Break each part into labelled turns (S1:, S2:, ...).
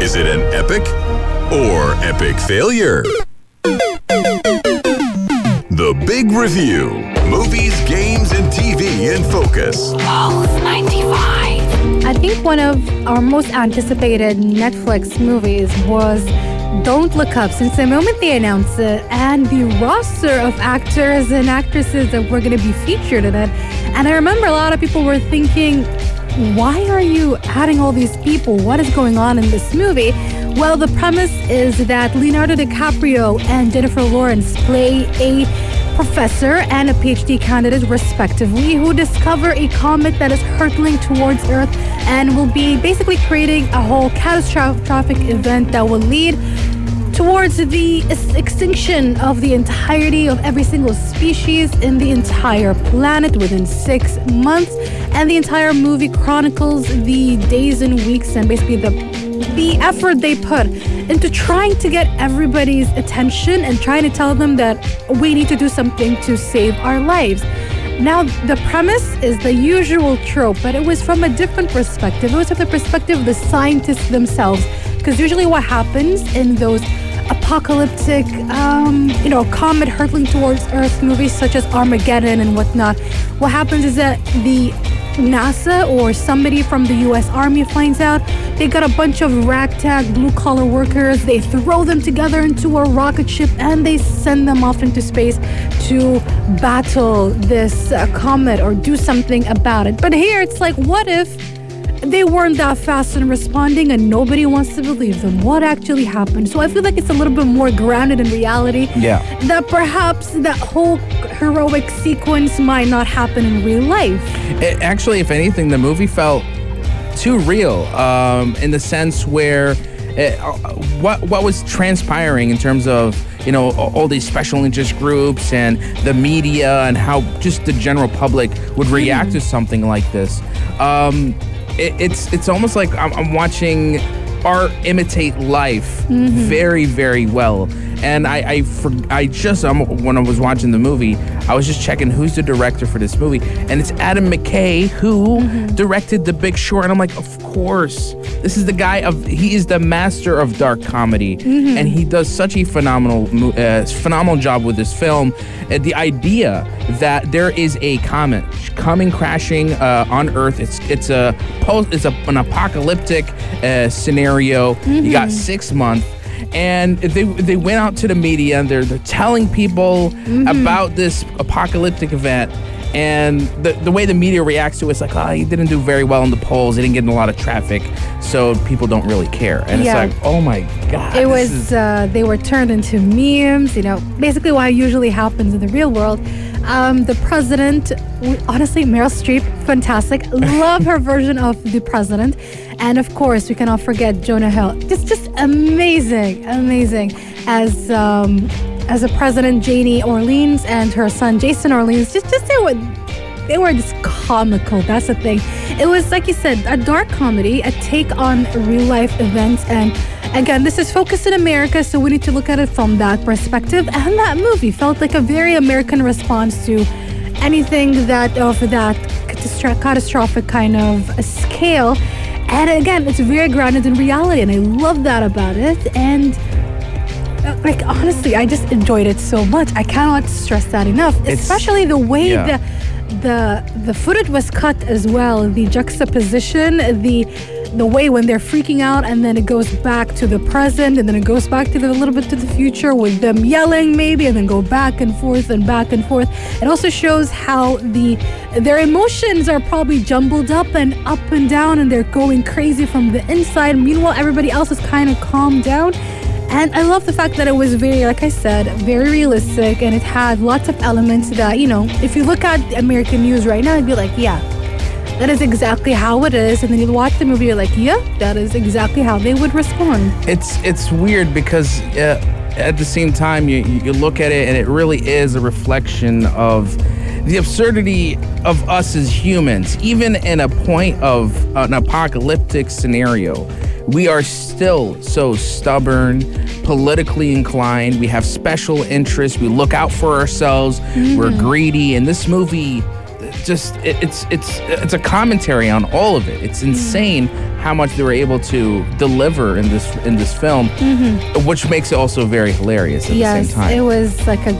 S1: Is it an epic or epic failure? The Big Review Movies, Games, and TV in Focus.
S2: Pulse 95.
S3: I think one of our most anticipated Netflix movies was Don't Look Up since the moment they announced it uh, and the roster of actors and actresses that were going to be featured in it. And I remember a lot of people were thinking, why are you adding all these people? What is going on in this movie? Well, the premise is that Leonardo DiCaprio and Jennifer Lawrence play a professor and a PhD candidate, respectively, who discover a comet that is hurtling towards Earth and will be basically creating a whole catastrophic event that will lead towards the extinction of the entirety of every single species in the entire planet within six months. And the entire movie chronicles the days and weeks and basically the the effort they put into trying to get everybody's attention and trying to tell them that we need to do something to save our lives. Now, the premise is the usual trope, but it was from a different perspective. It was from the perspective of the scientists themselves. Because usually, what happens in those apocalyptic, um, you know, comet hurtling towards Earth movies such as Armageddon and whatnot, what happens is that the NASA or somebody from the US Army finds out they got a bunch of ragtag blue collar workers. They throw them together into a rocket ship and they send them off into space to battle this uh, comet or do something about it. But here it's like, what if they weren't that fast in responding and nobody wants to believe them. What actually happened? So I feel like it's a little bit more grounded in reality.
S4: Yeah.
S3: That perhaps that whole heroic sequence might not happen in real life.
S4: It, actually, if anything, the movie felt too real um, in the sense where it, uh, what what was transpiring in terms of you know all these special interest groups and the media and how just the general public would react mm-hmm. to something like this. Um, it, it's it's almost like I'm, I'm watching art imitate life mm-hmm. very very well and I I, for, I just um, when I was watching the movie, I was just checking who's the director for this movie, and it's Adam McKay who mm-hmm. directed The Big Short, and I'm like, of course, this is the guy of he is the master of dark comedy, mm-hmm. and he does such a phenomenal uh, phenomenal job with this film. And the idea that there is a comet coming crashing uh, on Earth, it's it's a post, it's a, an apocalyptic uh, scenario. Mm-hmm. You got six months and they they went out to the media and they're, they're telling people mm-hmm. about this apocalyptic event and the, the way the media reacts to it, it's like, oh, he didn't do very well in the polls. He didn't get in a lot of traffic, so people don't really care. And yeah. it's like, oh my god.
S3: It was is- uh, they were turned into memes. You know, basically what usually happens in the real world. Um, the president, honestly, Meryl Streep, fantastic. Love her version of the president. And of course, we cannot forget Jonah Hill. Just, just amazing, amazing as um, as a president, Janie Orleans and her son Jason Orleans. Just, just they were, they were just comical. That's the thing. It was like you said, a dark comedy, a take on real life events, and again, this is focused in America, so we need to look at it from that perspective. And that movie felt like a very American response to anything that of that catastrophic kind of scale. And again, it's very grounded in reality, and I love that about it. And uh, like honestly, I just enjoyed it so much. I cannot stress that enough. It's, Especially the way yeah. the the the footage was cut as well. The juxtaposition, the the way when they're freaking out and then it goes back to the present and then it goes back to the, a little bit to the future with them yelling maybe and then go back and forth and back and forth it also shows how the their emotions are probably jumbled up and up and down and they're going crazy from the inside meanwhile everybody else is kind of calmed down and I love the fact that it was very, like I said, very realistic and it had lots of elements that, you know, if you look at American news right now, you'd be like, yeah, that is exactly how it is. And then you watch the movie, you're like, yeah, that is exactly how they would respond.
S4: It's it's weird because uh, at the same time, you you look at it and it really is a reflection of the absurdity of us as humans. Even in a point of an apocalyptic scenario, we are still so stubborn, politically inclined. We have special interests. We look out for ourselves. Mm-hmm. We're greedy. And this movie just it, it's it's it's a commentary on all of it. It's insane how much they were able to deliver in this in this film, which makes it also very hilarious at the same time.
S3: it was like a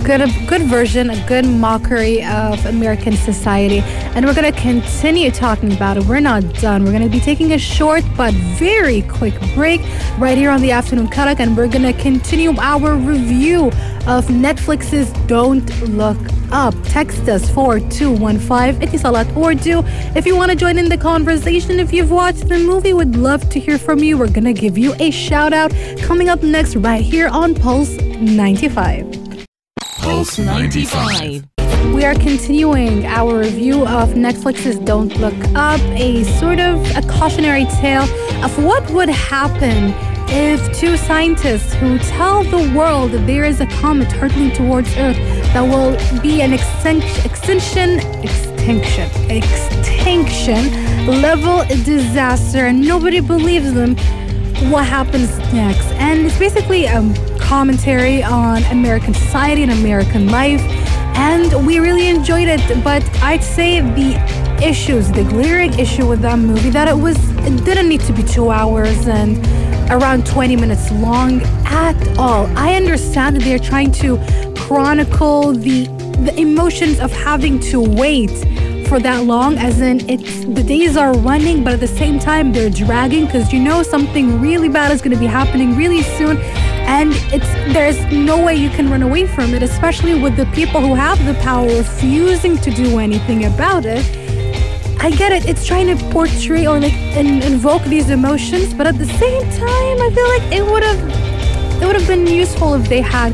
S3: good, a good version, a good mockery of American society, and we're gonna continue talking about it. We're not done. We're gonna be taking a short but very quick break right here on the Afternoon Karak, and we're gonna continue our review of Netflix's Don't Look Up. Text us 4215 Etisalat or du if you want to join in the conversation. If you've watched the movie, would love to hear from you. We're gonna give you a shout out coming up next right here on Pulse 95.
S1: Pulse 95.
S3: We are continuing our review of Netflix's Don't Look Up, a sort of a cautionary tale of what would happen if two scientists who tell the world there is a comet hurtling towards Earth that will be an extinction, extinction, extinction, extinction level disaster, and nobody believes them what happens next. And it's basically a commentary on American society and American life. And we really enjoyed it. But I'd say the issues, the glaring issue with that movie, that it was it didn't need to be two hours and around 20 minutes long at all. I understand that they're trying to chronicle the the emotions of having to wait for that long as in it's the days are running but at the same time they're dragging because you know something really bad is going to be happening really soon and it's there's no way you can run away from it especially with the people who have the power refusing to do anything about it I get it. It's trying to portray or like in, invoke these emotions, but at the same time, I feel like it would have it would have been useful if they had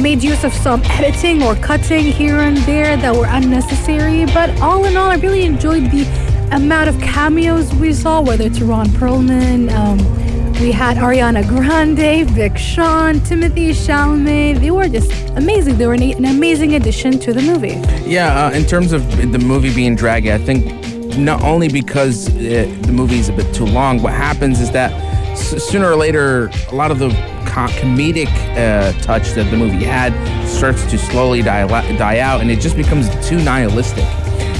S3: made use of some editing or cutting here and there that were unnecessary. But all in all, I really enjoyed the amount of cameos we saw, whether it's Ron Perlman. Um, we had Ariana Grande, Vic Sean, Timothy Chalamet. They were just amazing. They were an, an amazing addition to the movie.
S4: Yeah, uh, in terms of the movie being draggy, I think not only because uh, the movie is a bit too long, what happens is that sooner or later, a lot of the comedic uh, touch that the movie had starts to slowly die, die out, and it just becomes too nihilistic.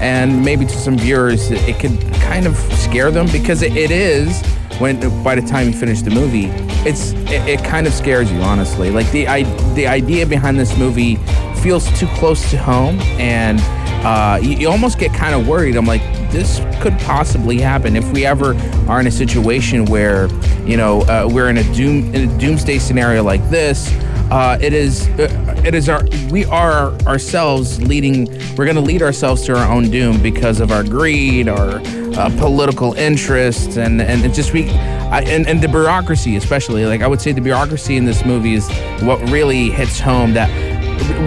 S4: And maybe to some viewers, it, could kind of scare them because it, it is. When by the time you finish the movie, it's it, it kind of scares you honestly. Like the I, the idea behind this movie feels too close to home, and uh, you, you almost get kind of worried. I'm like, this could possibly happen if we ever are in a situation where you know uh, we're in a doom in a doomsday scenario like this. Uh, it is uh, it is our we are ourselves leading. We're going to lead ourselves to our own doom because of our greed, our uh, political interests, and and just we. I, and, and the bureaucracy, especially, like I would say, the bureaucracy in this movie is what really hits home. That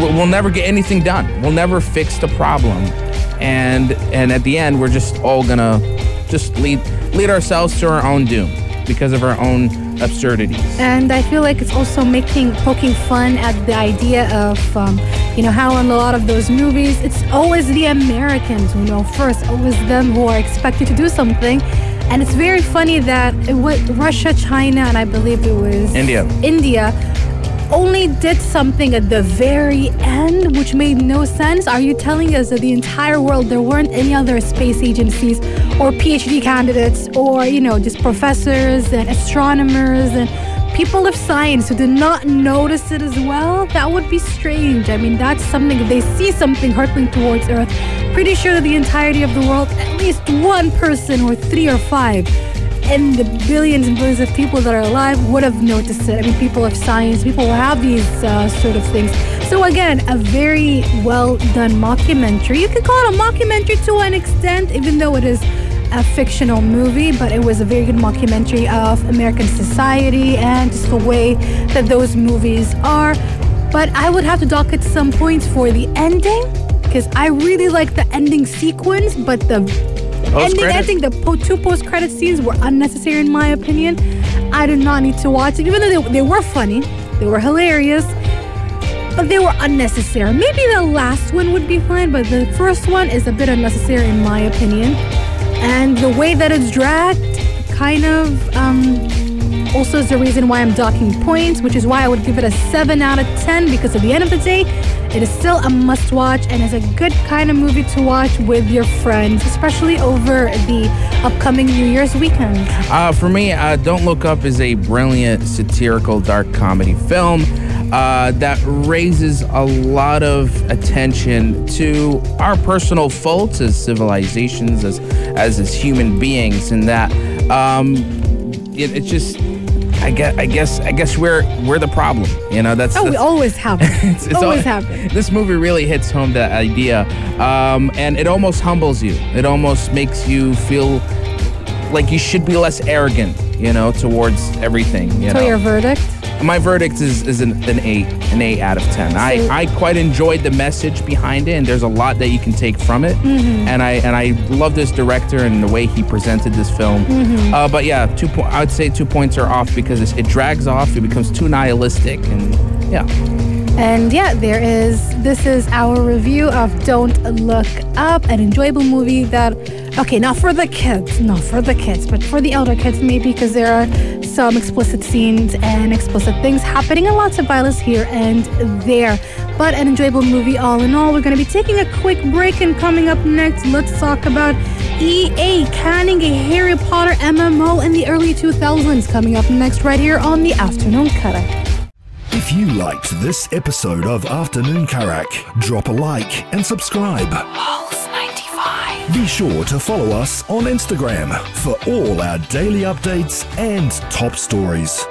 S4: we'll never get anything done. We'll never fix the problem, and and at the end, we're just all gonna just lead lead ourselves to our own doom because of our own absurdities.
S3: And I feel like it's also making poking fun at the idea of, um, you know, how in a lot of those movies, it's always the Americans who know first, always them who are expected to do something. And it's very funny that it was Russia, China, and I believe it was
S4: India.
S3: India only did something at the very end, which made no sense. Are you telling us that the entire world there weren't any other space agencies or PhD candidates or, you know, just professors and astronomers and people of science who did not notice it as well? That would be strange. I mean, that's something, if they see something hurtling towards Earth, pretty sure that the entirety of the world, at least one person or three or five, and the billions and billions of people that are alive would have noticed it. I mean, people of science, people have these uh, sort of things. So again, a very well done mockumentary. You could call it a mockumentary to an extent, even though it is a fictional movie, but it was a very good mockumentary of American society and just the way that those movies are. But I would have to dock at some points for the ending because I really like the ending sequence, but the ending,
S4: Post-credits?
S3: ending, the po- two post credit scenes were unnecessary in my opinion. I did not need to watch it, even though they, they were funny, they were hilarious, but they were unnecessary. Maybe the last one would be fine, but the first one is a bit unnecessary in my opinion. And the way that it's dragged kind of um, also is the reason why I'm docking points, which is why I would give it a 7 out of 10 because at the end of the day, it is still a must watch and is a good kind of movie to watch with your friends, especially over the upcoming New Year's weekend.
S4: Uh, for me, uh, Don't Look Up is a brilliant satirical dark comedy film uh, that raises a lot of attention to our personal faults as civilizations, as as as human beings, and that um, it, it just. I guess, I guess, I guess we're we're the problem. You know, that's.
S3: Oh, we
S4: that's-
S3: always have.
S4: it's, it's
S3: always
S4: al-
S3: happen.
S4: This movie really hits home that idea, um, and it almost humbles you. It almost makes you feel like you should be less arrogant, you know, towards everything. You
S3: So
S4: know,
S3: your verdict?
S4: my verdict is is an, an eight, an eight out of ten. I,
S3: So-
S4: I quite enjoyed the message behind it, and there's a lot that you can take from it.
S3: Mm-hmm.
S4: And I and I love this director and the way he presented this film.
S3: Mm-hmm.
S4: Uh, but yeah, two po- I would say two points are off because it's, it drags off. It becomes too nihilistic, and yeah.
S3: And yeah, there is. This is our review of Don't Look Up, an enjoyable movie that, okay, not for the kids, not for the kids, but for the elder kids maybe, because there are some explicit scenes and explicit things happening, and lots of violence here and there. But an enjoyable movie all in all. We're going to be taking a quick break, and coming up next, let's talk about EA canning a Harry Potter MMO in the early 2000s. Coming up next, right here on the Afternoon Karak.
S2: If you liked this episode of Afternoon Karak, drop a like and subscribe.
S5: Pulse 95.
S2: Be sure to follow us on Instagram for all our daily updates and top stories.